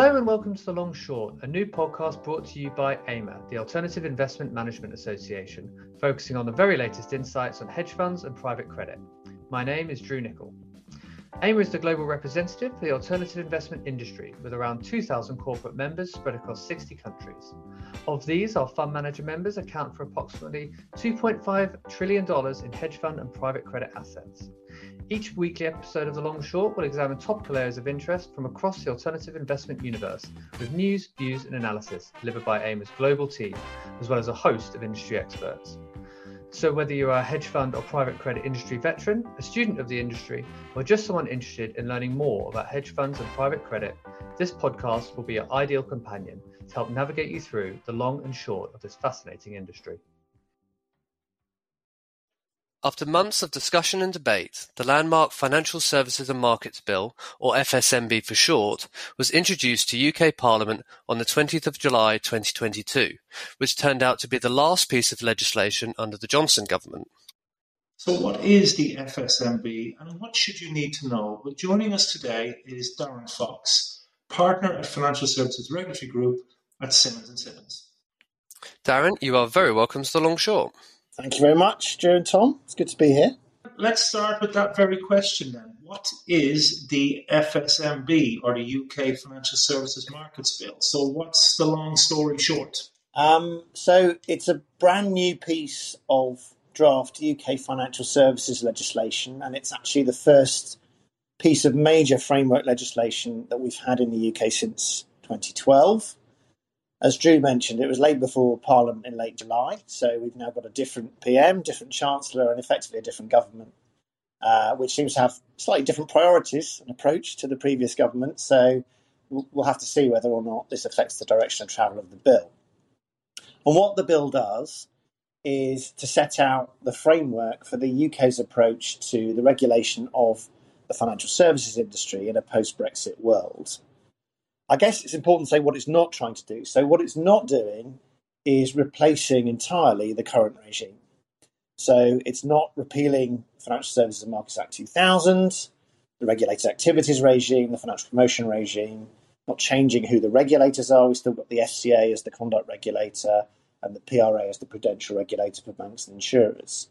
Hello and welcome to The Long Short, a new podcast brought to you by AIMA, the Alternative Investment Management Association, focusing on the very latest insights on hedge funds and private credit. My name is Drew Nicol. AIMA is the global representative for the alternative investment industry with around 2,000 corporate members spread across 60 countries. Of these, our fund manager members account for approximately $2.5 trillion in hedge fund and private credit assets. Each weekly episode of The Long Short will examine topical areas of interest from across the alternative investment universe with news, views, and analysis delivered by AIMA's global team, as well as a host of industry experts. So, whether you're a hedge fund or private credit industry veteran, a student of the industry, or just someone interested in learning more about hedge funds and private credit, this podcast will be your ideal companion to help navigate you through the long and short of this fascinating industry. After months of discussion and debate, the landmark Financial Services and Markets Bill, or FSMB for short, was introduced to UK Parliament on the 20th of July 2022, which turned out to be the last piece of legislation under the Johnson government. So, what is the FSMB and what should you need to know? Well, joining us today is Darren Fox, partner at Financial Services Regulatory Group at Simmons & Simmons. Darren, you are very welcome to the Long Short. Thank you very much, Joe and Tom. It's good to be here. Let's start with that very question then. What is the FSMB or the UK Financial Services Markets Bill? So, what's the long story short? Um, so, it's a brand new piece of draft UK financial services legislation, and it's actually the first piece of major framework legislation that we've had in the UK since 2012 as Drew mentioned, it was laid before Parliament in late July, so we've now got a different PM, different Chancellor, and effectively a different government, uh, which seems to have slightly different priorities and approach to the previous government. So we'll have to see whether or not this affects the direction of travel of the bill. And what the bill does is to set out the framework for the UK's approach to the regulation of the financial services industry in a post Brexit world. I guess it's important to say what it's not trying to do. So, what it's not doing is replacing entirely the current regime. So, it's not repealing Financial Services and Markets Act 2000, the regulated activities regime, the financial promotion regime, not changing who the regulators are. We've still got the FCA as the conduct regulator and the PRA as the prudential regulator for banks and insurers.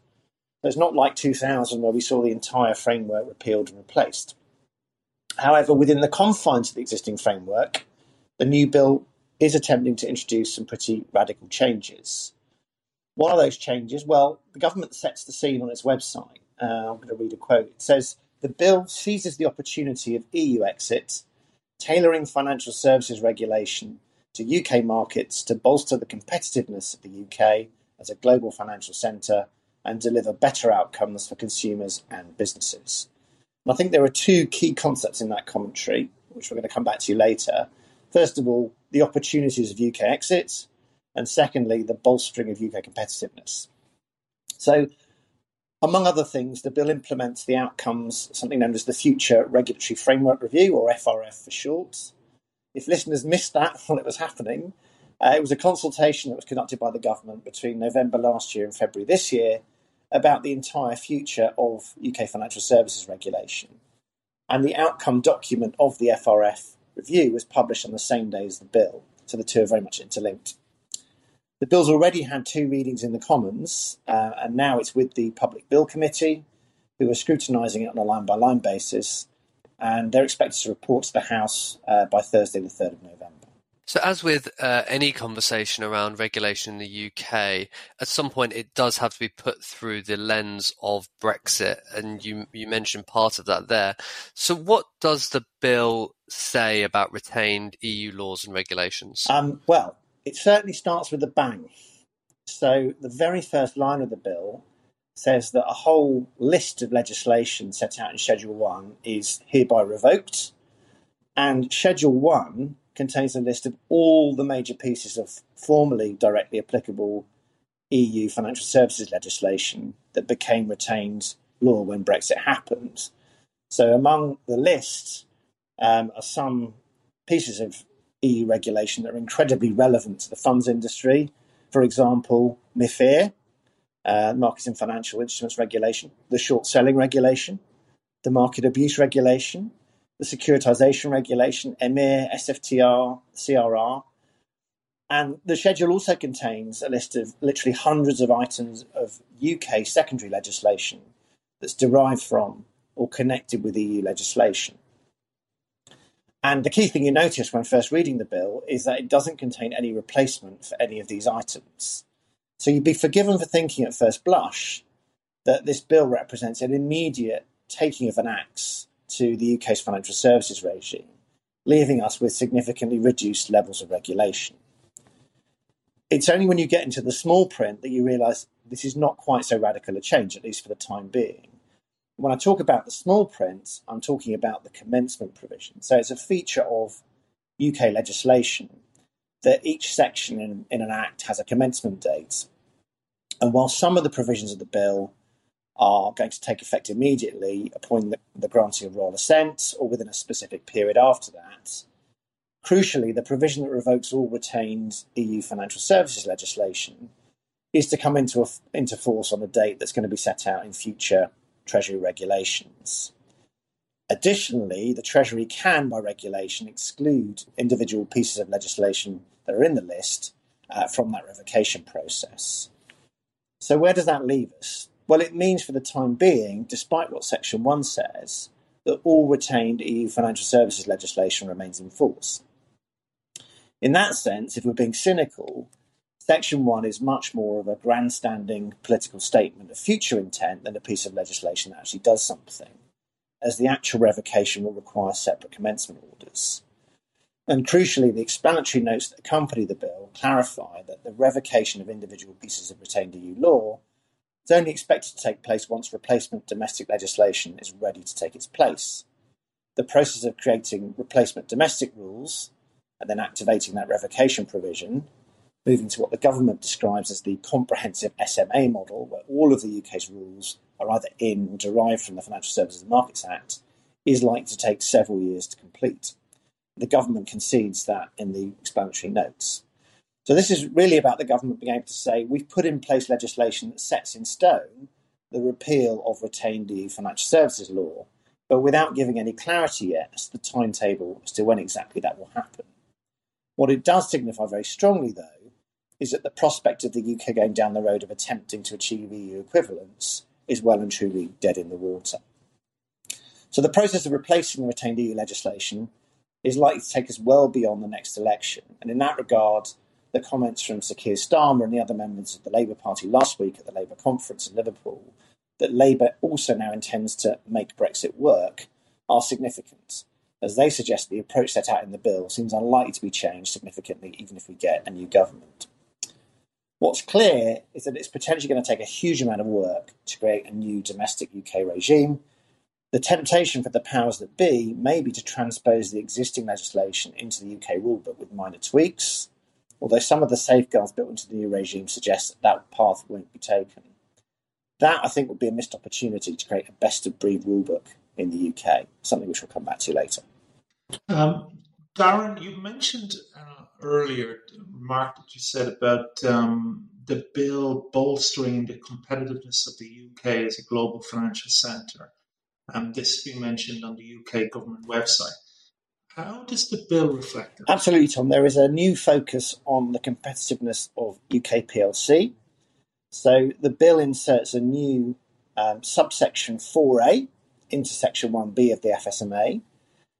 So, it's not like 2000 where we saw the entire framework repealed and replaced. However, within the confines of the existing framework, the new bill is attempting to introduce some pretty radical changes. One of those changes, well, the government sets the scene on its website. Uh, I'm going to read a quote. It says, The bill seizes the opportunity of EU exit, tailoring financial services regulation to UK markets to bolster the competitiveness of the UK as a global financial centre and deliver better outcomes for consumers and businesses. I think there are two key concepts in that commentary, which we're going to come back to later. First of all, the opportunities of UK exits, and secondly, the bolstering of UK competitiveness. So, among other things, the bill implements the outcomes, something known as the Future Regulatory Framework Review, or FRF for short. If listeners missed that while it was happening, uh, it was a consultation that was conducted by the government between November last year and February this year about the entire future of UK financial services regulation. And the outcome document of the FRF review was published on the same day as the bill, so the two are very much interlinked. The bill's already had two readings in the Commons, uh, and now it's with the Public Bill Committee, who are scrutinising it on a line by line basis, and they're expected to report to the House uh, by Thursday, the 3rd of November. So, as with uh, any conversation around regulation in the UK, at some point it does have to be put through the lens of Brexit, and you you mentioned part of that there. So, what does the bill say about retained EU laws and regulations? Um, well, it certainly starts with a bang. So, the very first line of the bill says that a whole list of legislation set out in Schedule One is hereby revoked, and Schedule One contains a list of all the major pieces of formerly directly applicable EU financial services legislation that became retained law when Brexit happened. So, among the lists um, are some pieces of EU regulation that are incredibly relevant to the funds industry. For example, MIFIR, uh, Markets in Financial Instruments Regulation, the Short Selling Regulation, the Market Abuse Regulation, the securitization regulation, EMIR, SFTR, CRR. And the schedule also contains a list of literally hundreds of items of UK secondary legislation that's derived from or connected with EU legislation. And the key thing you notice when first reading the bill is that it doesn't contain any replacement for any of these items. So you'd be forgiven for thinking at first blush that this bill represents an immediate taking of an axe to the UK's financial services regime, leaving us with significantly reduced levels of regulation. It's only when you get into the small print that you realise this is not quite so radical a change, at least for the time being. When I talk about the small print, I'm talking about the commencement provision. So it's a feature of UK legislation that each section in, in an act has a commencement date. And while some of the provisions of the bill are going to take effect immediately upon the, the granting of royal assent or within a specific period after that, crucially, the provision that revokes all retained EU financial services legislation is to come into, a, into force on a date that's going to be set out in future Treasury regulations. Additionally, the Treasury can, by regulation, exclude individual pieces of legislation that are in the list uh, from that revocation process. So, where does that leave us? Well, it means for the time being, despite what Section 1 says, that all retained EU financial services legislation remains in force. In that sense, if we're being cynical, Section 1 is much more of a grandstanding political statement of future intent than a piece of legislation that actually does something, as the actual revocation will require separate commencement orders. And crucially, the explanatory notes that accompany the bill clarify that the revocation of individual pieces of retained EU law is only expected to take place once replacement domestic legislation is ready to take its place. The process of creating replacement domestic rules and then activating that revocation provision moving to what the government describes as the comprehensive SMA model, where all of the UK's rules are either in or derived from the Financial Services and Markets Act, is likely to take several years to complete. The government concedes that in the explanatory notes. So, this is really about the government being able to say we've put in place legislation that sets in stone the repeal of retained EU financial services law, but without giving any clarity yet as to the timetable as to when exactly that will happen. What it does signify very strongly, though, is that the prospect of the UK going down the road of attempting to achieve EU equivalence is well and truly dead in the water. So the process of replacing the retained EU legislation is likely to take us well beyond the next election. And in that regard, the comments from Sir Keir Starmer and the other members of the Labour Party last week at the Labour conference in Liverpool that Labour also now intends to make Brexit work are significant, as they suggest the approach set out in the bill seems unlikely to be changed significantly even if we get a new government. What's clear is that it's potentially going to take a huge amount of work to create a new domestic UK regime. The temptation for the powers that be may be to transpose the existing legislation into the UK rulebook with minor tweaks, although some of the safeguards built into the new regime suggest that that path won't be taken. That, I think, would be a missed opportunity to create a best of breed rulebook in the UK, something which we'll come back to later. Um, Darren, you mentioned uh, earlier remark that you said about um, the bill bolstering the competitiveness of the UK as a global financial centre. And this being mentioned on the UK government website. How does the bill reflect that? Absolutely, Tom. There is a new focus on the competitiveness of UK PLC. So the bill inserts a new um, subsection 4A into section 1B of the FSMA,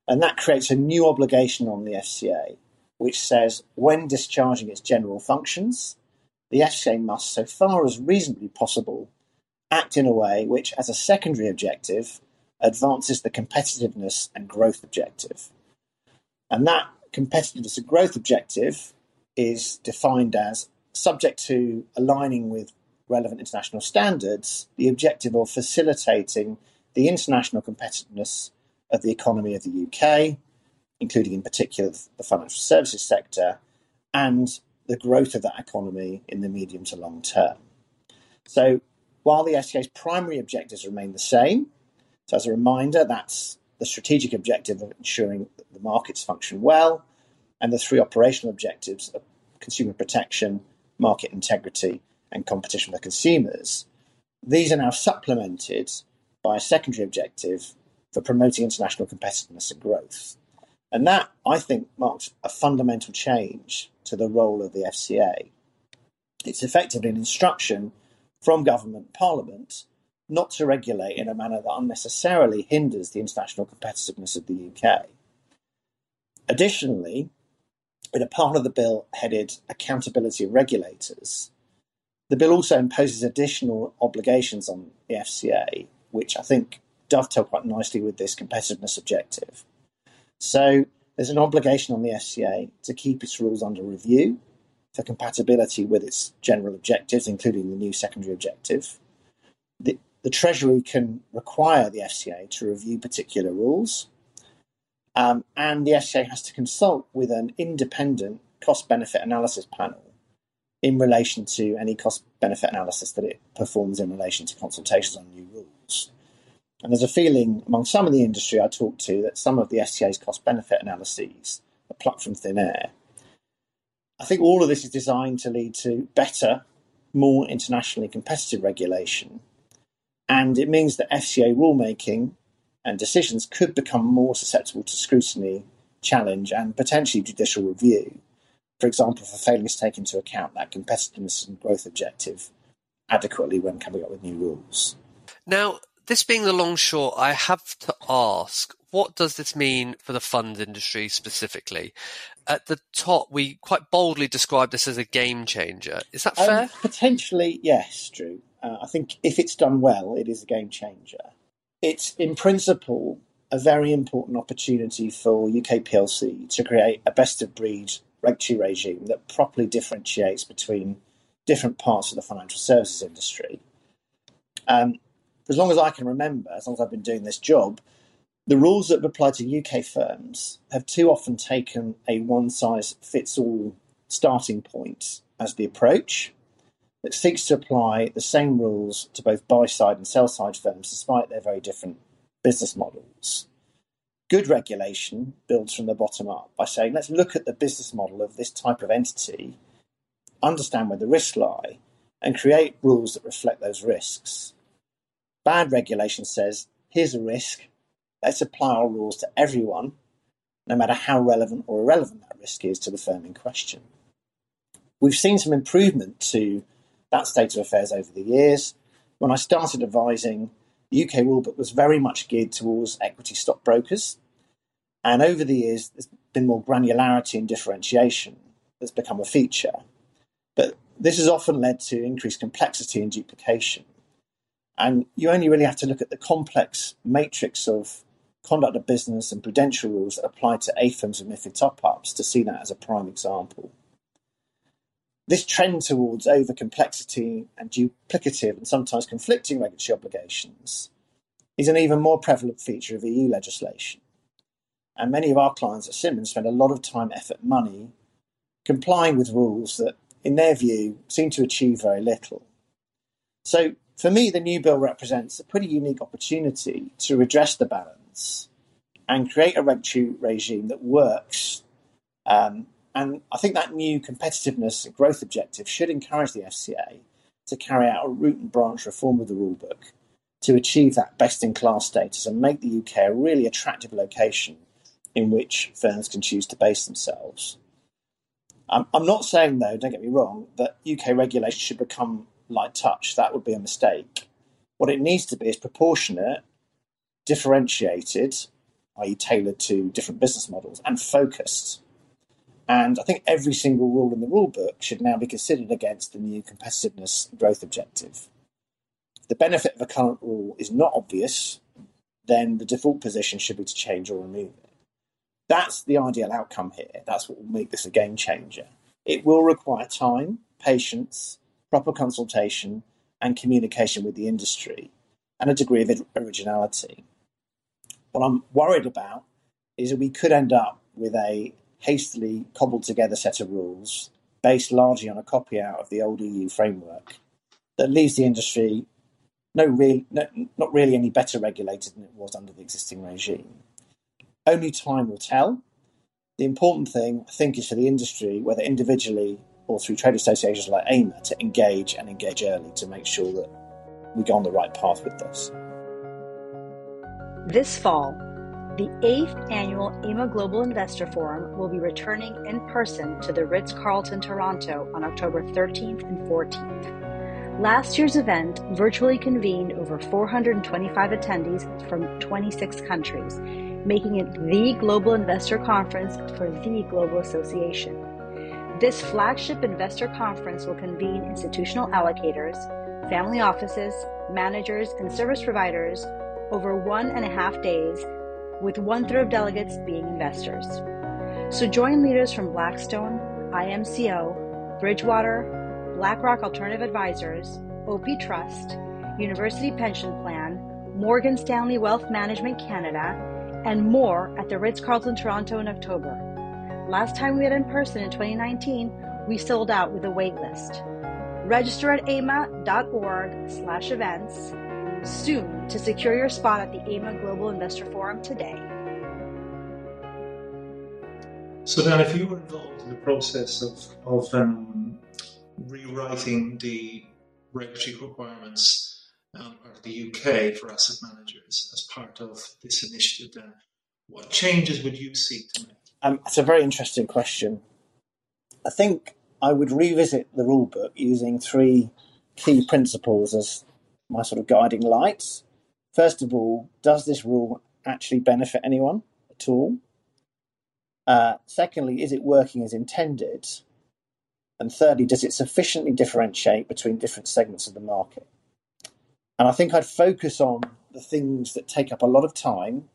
and that creates a new obligation on the FCA which says when discharging its general functions, the FCA must, so far as reasonably possible, act in a way which, as a secondary objective, advances the competitiveness and growth objective. And that competitiveness and growth objective is defined as subject to aligning with relevant international standards, the objective of facilitating the international competitiveness of the economy of the UK including in particular the financial services sector, and the growth of that economy in the medium to long term. So, while the FCA's primary objectives remain the same, so as a reminder, that's the strategic objective of ensuring the markets function well, and the three operational objectives of consumer protection, market integrity, and competition for consumers. These are now supplemented by a secondary objective for promoting international competitiveness and growth. And that, I think, marks a fundamental change to the role of the FCA. It's effectively an instruction from government parliament not to regulate in a manner that unnecessarily hinders the international competitiveness of the UK. Additionally, in a part of the bill headed Accountability of Regulators, the bill also imposes additional obligations on the FCA, which I think dovetail quite nicely with this competitiveness objective. So there's an obligation on the FCA to keep its rules under review for compatibility with its general objectives, including the new secondary objective. The, the Treasury can require the FCA to review particular rules, um, and the FCA has to consult with an independent cost benefit analysis panel in relation to any cost benefit analysis that it performs in relation to consultations on new rules. And there's a feeling among some of the industry I talked to that some of the FCA's cost benefit analyses are plucked from thin air. I think all of this is designed to lead to better, more internationally competitive regulation. And it means that FCA rulemaking and decisions could become more susceptible to scrutiny, challenge, and potentially judicial review. For example, for failing to take into account that competitiveness and growth objective adequately when coming up with new rules. Now, this being the long short, I have to ask what does this mean for the fund industry specifically? At the top, we quite boldly describe this as a game changer. Is that fair? Um, potentially, yes, Drew. Uh, I think if it's done well, it is a game changer. It's, in principle, a very important opportunity for UK PLC to create a best of breed regulatory regime that properly differentiates between different parts of the financial services industry. Um, for as long as I can remember, as long as I've been doing this job, the rules that apply to UK firms have too often taken a one size fits all starting point as the approach that seeks to apply the same rules to both buy side and sell side firms despite their very different business models. Good regulation builds from the bottom up by saying, let's look at the business model of this type of entity, understand where the risks lie, and create rules that reflect those risks. Bad regulation says, here's a risk, let's apply our rules to everyone, no matter how relevant or irrelevant that risk is to the firm in question. We've seen some improvement to that state of affairs over the years. When I started advising, the UK rulebook was very much geared towards equity stockbrokers. And over the years, there's been more granularity and differentiation that's become a feature. But this has often led to increased complexity and duplication. And you only really have to look at the complex matrix of conduct of business and prudential rules that apply to AIFMs and MIFID top ups to see that as a prime example. This trend towards over complexity and duplicative and sometimes conflicting regulatory obligations is an even more prevalent feature of EU legislation. And many of our clients at Simmons spend a lot of time, effort, money complying with rules that, in their view, seem to achieve very little. So for me, the new bill represents a pretty unique opportunity to redress the balance and create a regulatory regime that works. Um, and I think that new competitiveness and growth objective should encourage the FCA to carry out a root and branch reform of the rulebook to achieve that best in class status and make the UK a really attractive location in which firms can choose to base themselves. I'm, I'm not saying, though, don't get me wrong, that UK regulation should become light touch. That would be a mistake. What it needs to be is proportionate, differentiated, i.e., tailored to different business models, and focused. And I think every single rule in the rule book should now be considered against the new competitiveness growth objective. If the benefit of a current rule is not obvious, then the default position should be to change or remove it. That's the ideal outcome here. That's what will make this a game changer. It will require time, patience, proper consultation and communication with the industry, and a degree of originality. What I'm worried about is that we could end up with a hastily cobbled together set of rules based largely on a copy out of the old EU framework that leaves the industry no real, no, not really any better regulated than it was under the existing regime. Only time will tell. The important thing, I think, is for the industry, whether individually or through trade associations like AIMA to engage and engage early to make sure that we go on the right path with this. This fall, the eighth annual AIMA Global Investor Forum will be returning in person to the Ritz Carlton Toronto on October 13th and 14th. Last year's event virtually convened over 425 attendees from 26 countries, making it the global investor conference for the Global Association. This flagship investor conference will convene institutional allocators, family offices, managers, and service providers over one and a half days with one third of delegates being investors. So join leaders from Blackstone, IMCO, Bridgewater, BlackRock Alternative Advisors, OP Trust, University Pension Plan, Morgan Stanley Wealth Management Canada, and more at the Ritz Carlton Toronto in October. Last time we met in person in 2019, we sold out with a wait list. Register at aima.org slash events soon to secure your spot at the AIMA Global Investor Forum today. So then, if you were involved in the process of, of um, rewriting the regulatory requirements um, of the UK for asset managers as part of this initiative, then what changes would you seek to make? Um, it's a very interesting question. I think I would revisit the rulebook using three key principles as my sort of guiding lights. First of all, does this rule actually benefit anyone at all? Uh, secondly, is it working as intended? And thirdly, does it sufficiently differentiate between different segments of the market? And I think I'd focus on the things that take up a lot of time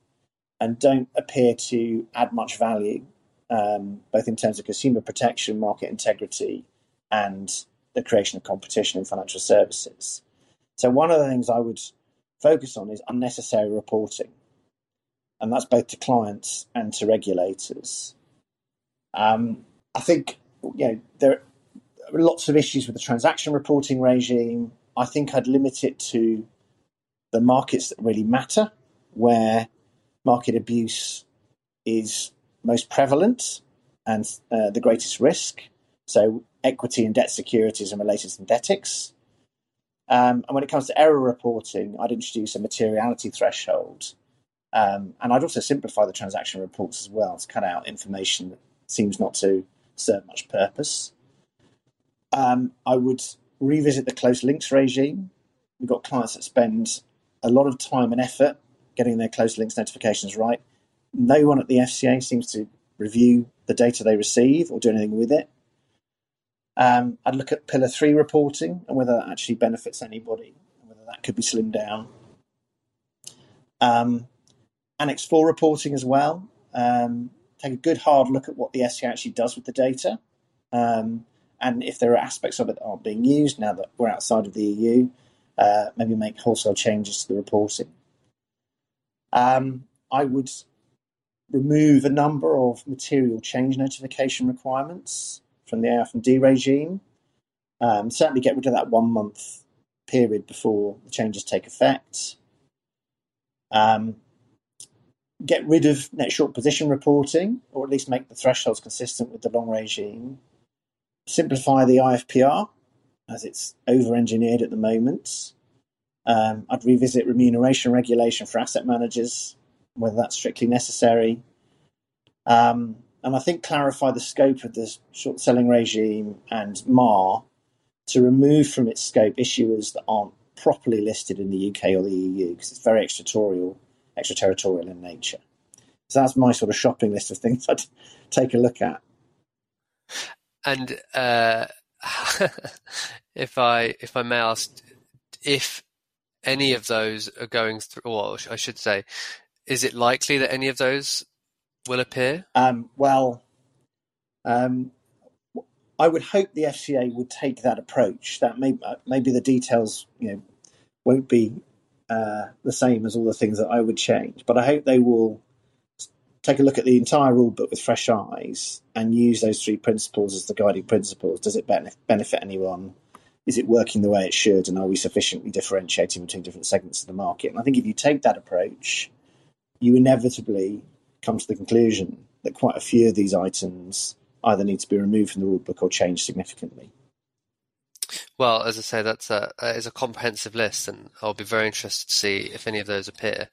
and don't appear to add much value, um, both in terms of consumer protection, market integrity, and the creation of competition in financial services. So one of the things I would focus on is unnecessary reporting, and that's both to clients and to regulators. Um, I think you know there are lots of issues with the transaction reporting regime. I think I'd limit it to the markets that really matter, where market abuse is most prevalent and uh, the greatest risk. So equity and debt securities and related synthetics. Um, and when it comes to error reporting, I'd introduce a materiality threshold. Um, and I'd also simplify the transaction reports as well to cut out information that seems not to serve much purpose. Um, I would revisit the close links regime. We've got clients that spend a lot of time and effort getting their close links notifications right. No one at the FCA seems to review the data they receive or do anything with it. Um, I'd look at Pillar 3 reporting and whether that actually benefits anybody and whether that could be slimmed down. Um, Annex 4 reporting as well. Um, take a good hard look at what the FCA actually does with the data. Um, and if there are aspects of it that aren't being used now that we're outside of the EU, uh, maybe make wholesale changes to the reporting. Um, I would remove a number of material change notification requirements from the AIFMD regime. Um, certainly get rid of that one month period before the changes take effect. Um, get rid of net short position reporting, or at least make the thresholds consistent with the long regime. Simplify the IFPR, as it's over engineered at the moment. Um, I'd revisit remuneration regulation for asset managers, whether that's strictly necessary. Um, and I think clarify the scope of the short selling regime and MAR to remove from its scope issuers that aren't properly listed in the UK or the EU because it's very extraterritorial, extraterritorial in nature. So that's my sort of shopping list of things I'd take a look at. And uh, if I if I may ask, if any of those are going through, or I should say, is it likely that any of those will appear? Um, well, um, I would hope the FCA would take that approach. That may, maybe the details, you know, won't be uh, the same as all the things that I would change, but I hope they will take a look at the entire rule book with fresh eyes and use those three principles as the guiding principles. Does it benefit anyone? Is it working the way it should? And are we sufficiently differentiating between different segments of the market? And I think if you take that approach, you inevitably come to the conclusion that quite a few of these items either need to be removed from the rulebook or changed significantly. Well, as I say, that's a, is a comprehensive list, and I'll be very interested to see if any of those appear.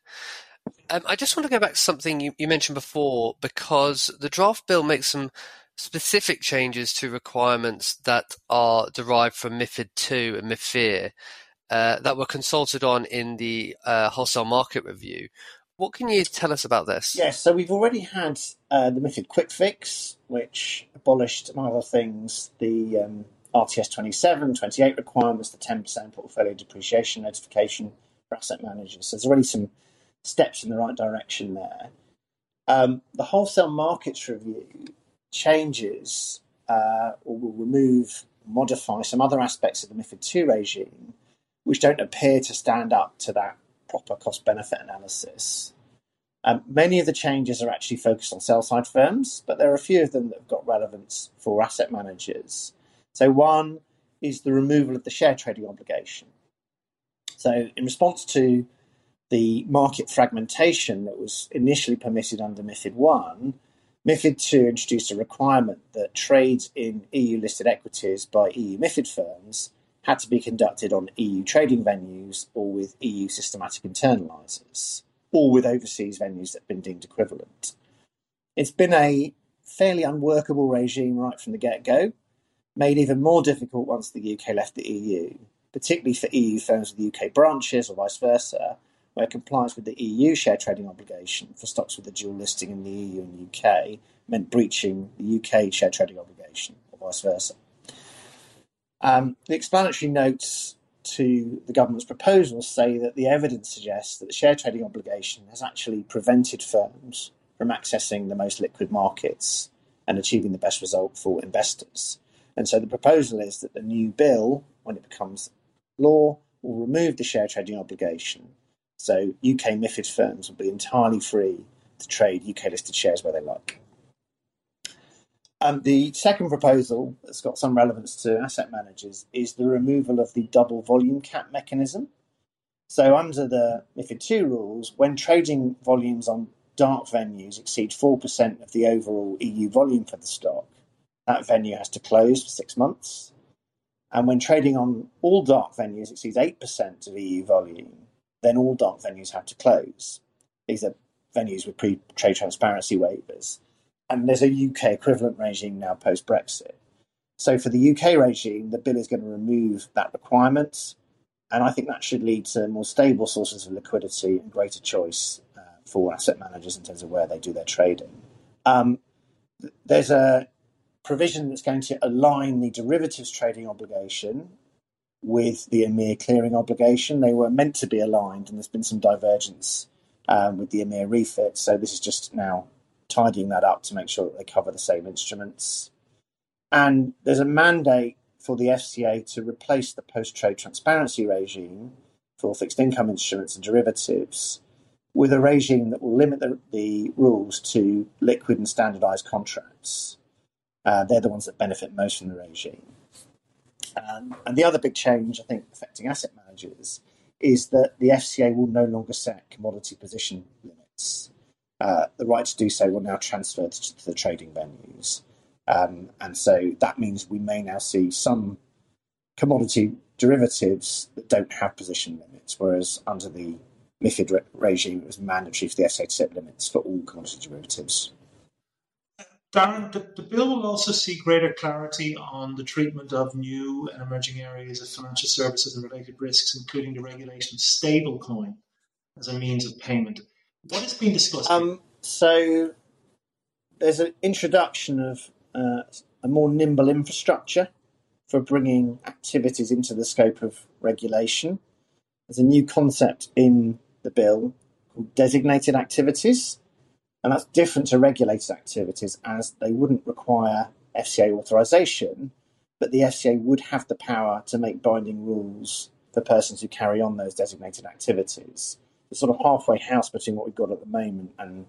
Um, I just want to go back to something you, you mentioned before because the draft bill makes some specific changes to requirements that are derived from MIFID II and MIFIR uh, that were consulted on in the uh, wholesale market review. What can you tell us about this? Yes, so we've already had uh, the MIFID quick fix, which abolished, among other things, the um, RTS 27, 28 requirements, the 10% portfolio depreciation notification for asset managers. So there's already some steps in the right direction there. Um, the wholesale markets review changes uh, or will remove, modify some other aspects of the MIFID II regime, which don't appear to stand up to that proper cost benefit analysis. Um, many of the changes are actually focused on sell side firms, but there are a few of them that have got relevance for asset managers. So, one is the removal of the share trading obligation. So, in response to the market fragmentation that was initially permitted under MIFID 1, MIFID 2 introduced a requirement that trades in EU listed equities by EU MIFID firms had to be conducted on EU trading venues or with EU systematic internalisers, or with overseas venues that have been deemed equivalent. It's been a fairly unworkable regime right from the get go, made even more difficult once the UK left the EU, particularly for EU firms with UK branches or vice versa, where compliance with the EU share trading obligation for stocks with a dual listing in the EU and UK meant breaching the UK share trading obligation or vice versa. Um, the explanatory notes to the government's proposals say that the evidence suggests that the share trading obligation has actually prevented firms from accessing the most liquid markets and achieving the best result for investors. And so the proposal is that the new bill, when it becomes law, will remove the share trading obligation. So UK MIFID firms will be entirely free to trade UK listed shares where they like. Um, the second proposal that's got some relevance to asset managers is the removal of the double volume cap mechanism. So, under the MIFID II rules, when trading volumes on dark venues exceed 4% of the overall EU volume for the stock, that venue has to close for six months. And when trading on all dark venues exceeds 8% of EU volume, then all dark venues have to close. These are venues with pre trade transparency waivers and there's a UK equivalent regime now post Brexit. So for the UK regime, the bill is going to remove that requirement, and I think that should lead to more stable sources of liquidity and greater choice uh, for asset managers in terms of where they do their trading. Um, there's a provision that's going to align the derivatives trading obligation with the EMIR clearing obligation. They were meant to be aligned, and there's been some divergence um, with the EMIR refit. So this is just now tidying that up to make sure that they cover the same instruments. And there's a mandate for the FCA to replace the post trade transparency regime for fixed income instruments and derivatives with a regime that will limit the, the rules to liquid and standardized contracts. Uh, they're the ones that benefit most from the regime. Um, and the other big change, I think, affecting asset managers is that the FCA will no longer set commodity position limits. Uh, the right to do so will now transfer to, the trading venues. Um, and so that means we may now see some commodity derivatives that don't have position limits, whereas under the MIFID re- regime, it was mandatory for the FCA to set limits for all commodity derivatives. Darren, the, the, bill will also see greater clarity on the treatment of new and emerging areas of financial services and related risks, including the regulation of stablecoin as a means of payment. What is been discussed? Um, so there's an introduction of uh, a more nimble infrastructure for bringing activities into the scope of regulation. There's a new concept in the bill called designated activities, and that's different to regulated activities as they wouldn't require FCA authorization, but the FCA would have the power to make binding rules for persons who carry on those designated activities the sort of halfway house between what we've got at the moment and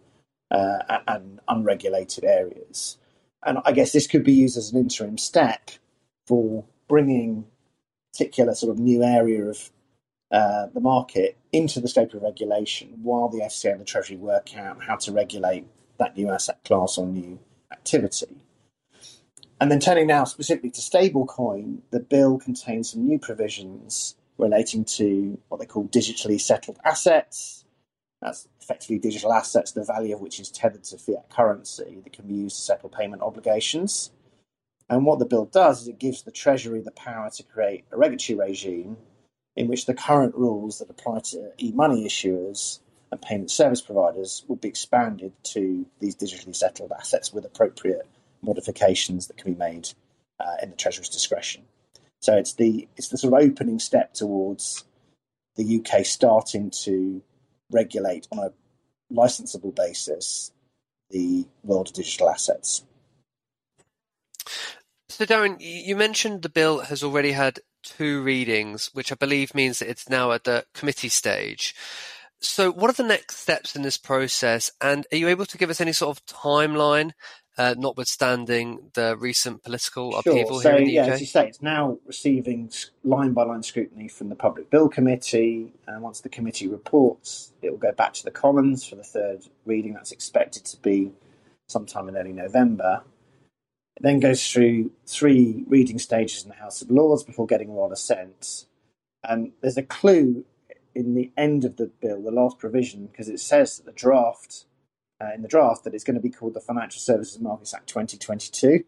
uh, and unregulated areas. And I guess this could be used as an interim step for bringing particular sort of new area of uh, the market into the scope of regulation while the FCA and the Treasury work out how to regulate that new asset class or new activity. And then turning now specifically to stablecoin, the bill contains some new provisions relating to what they call digitally settled assets, That's effectively digital assets, the value of which is tethered to fiat currency that can be used to settle payment obligations. And what the bill does is it gives the Treasury the power to create a regulatory regime in which the current rules that apply to e money issuers and payment service providers will be expanded to these digitally settled assets with appropriate modifications that can be made uh, in the Treasury's discretion. So it's the it's the sort of opening step towards the UK starting to regulate on a licensable basis the world of digital assets. So, Darren, you mentioned the bill has already had two readings, which I believe means that it's now at the committee stage. So, what are the next steps in this process? And are you able to give us any sort of timeline, uh, notwithstanding the recent political sure. upheaval so, here in the yeah, UK? As you say, it's now receiving line by line scrutiny from the Public Bill Committee. And once the committee reports, it will go back to the Commons for the third reading. That's expected to be sometime in early November. It then goes through three reading stages in the House of Lords before getting royal assent. And there's a clue in the end of the bill, the last provision, because it says that the draft, uh, in the draft, that it's going to be called the Financial Services Markets Act 2022.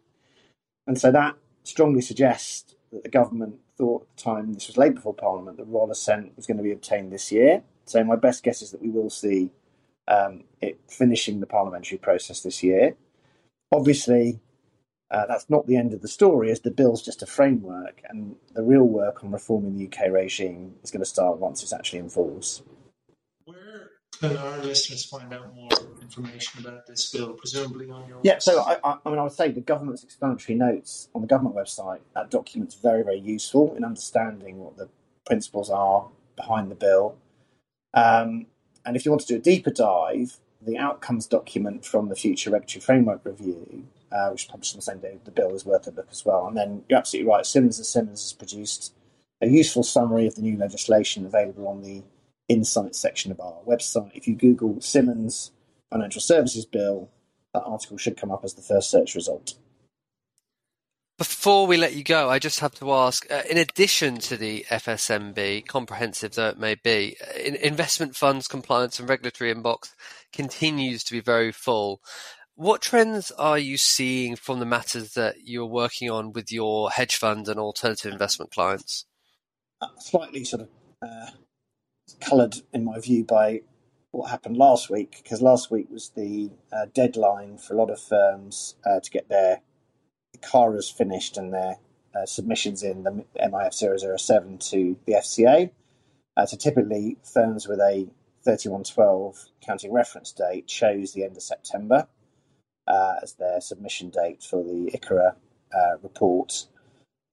And so that strongly suggests that the government thought at the time this was late before Parliament that royal assent was going to be obtained this year. So my best guess is that we will see um, it finishing the parliamentary process this year. Obviously, uh, that's not the end of the story, as the bill's just a framework, and the real work on reforming the UK regime is going to start once it's actually in force. Can our listeners find out more information about this bill? Presumably on your yeah. So I, I, I mean, I would say the government's explanatory notes on the government website. That document's very, very useful in understanding what the principles are behind the bill. Um, and if you want to do a deeper dive, the outcomes document from the Future Regulatory Framework Review uh, which published on the same day. The bill is worth a look as well. And then you're absolutely right. Simmons and Simmons has produced a useful summary of the new legislation available on the Insights section of our website. If you Google Simmons Financial Services Bill, that article should come up as the first search result. Before we let you go, I just have to ask, uh, in addition to the FSMB, comprehensive though it may be, uh, in investment funds compliance and regulatory inbox continues to be very full. What trends are you seeing from the matters that you're working on with your hedge fund and alternative investment clients? Uh, slightly sort of uh, coloured, in my view, by what happened last week, because last week was the uh, deadline for a lot of firms uh, to get their CARAs finished and their uh, submissions in the MIF 007 to the FCA. Uh, so typically, firms with a 3112 counting reference date chose the end of September uh, as their submission date for the ICARA uh, report.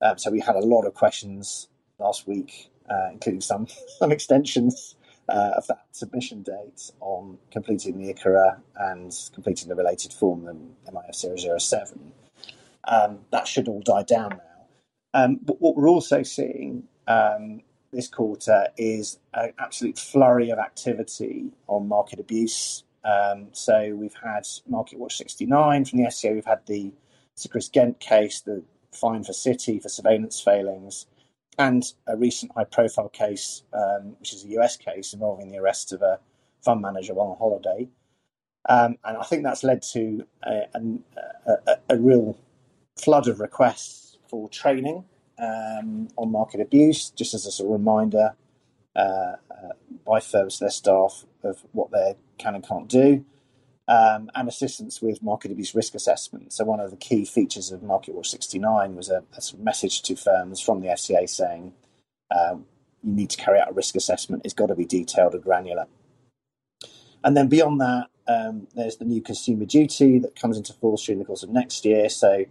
Um, so we had a lot of questions last week, uh, including some some extensions uh, of that submission date on completing the ICARA and completing the related form, the MIF 007. Um, that should all die down now. Um, but what we're also seeing um, this quarter is an absolute flurry of activity on market abuse um, so we've had Market Watch 69 from the FCA. We've had the Chris Gent case, the fine for Citi for surveillance failings, and a recent high-profile case, um, which is a US case involving the arrest of a fund manager while on holiday. Um, and I think that's led to a, a, a, a, real flood of requests for training um, on market abuse, just as a sort of reminder uh, uh, by firms to their staff of what they can and can't do, um, and assistance with market abuse risk assessment. So one of the key features of Market Watch 69 was a, a message to firms from the FCA saying um, you need to carry out a risk assessment. It's got to be detailed and granular. And then beyond that, um, there's the new consumer duty that comes into force during the course of next year. So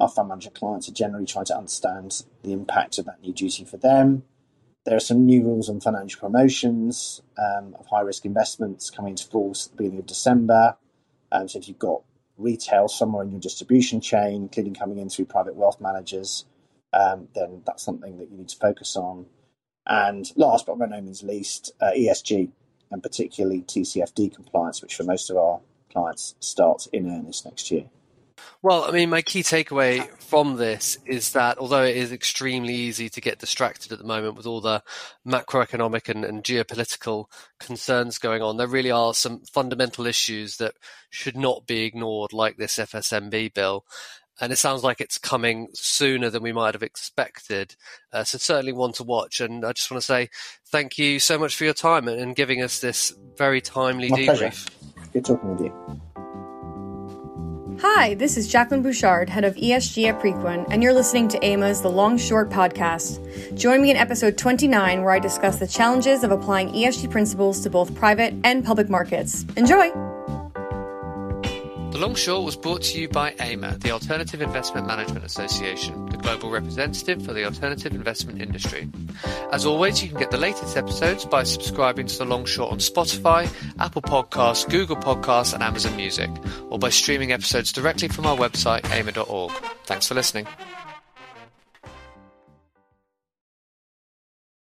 our fund manager clients are generally trying to understand the impact of that new duty for them. There are some new rules on financial promotions um, of high risk investments coming into force at the beginning of December. Um, so if you've got retail somewhere in your distribution chain, including coming in through private wealth managers, um, then that's something that you need to focus on. And last but by no means least, uh, ESG and particularly TCFD compliance, which for most of our clients starts in earnest next year. Well, I mean, my key takeaway from this is that although it is extremely easy to get distracted at the moment with all the macroeconomic and, and, geopolitical concerns going on, there really are some fundamental issues that should not be ignored, like this FSMB bill. And it sounds like it's coming sooner than we might have expected. Uh, so certainly one to watch. And I just want to say thank you so much for your time and, and giving us this very timely My debrief. pleasure. Good talking with you. Hi, this is Jacqueline Bouchard, head of ESG at Preqin, and you're listening to AIMA's The Long Short podcast. Join me in episode 29, where I discuss the challenges of applying ESG principles to both private and public markets. Enjoy! The Long Short was brought to you by AIMA, the Alternative Investment Management Association, the global representative for the alternative investment industry. As always, you can get the latest episodes by subscribing to The Long Short on Spotify, Apple Podcasts, Google Podcasts, and Amazon Music, or by streaming episodes directly from our website, aima.org. Thanks for listening.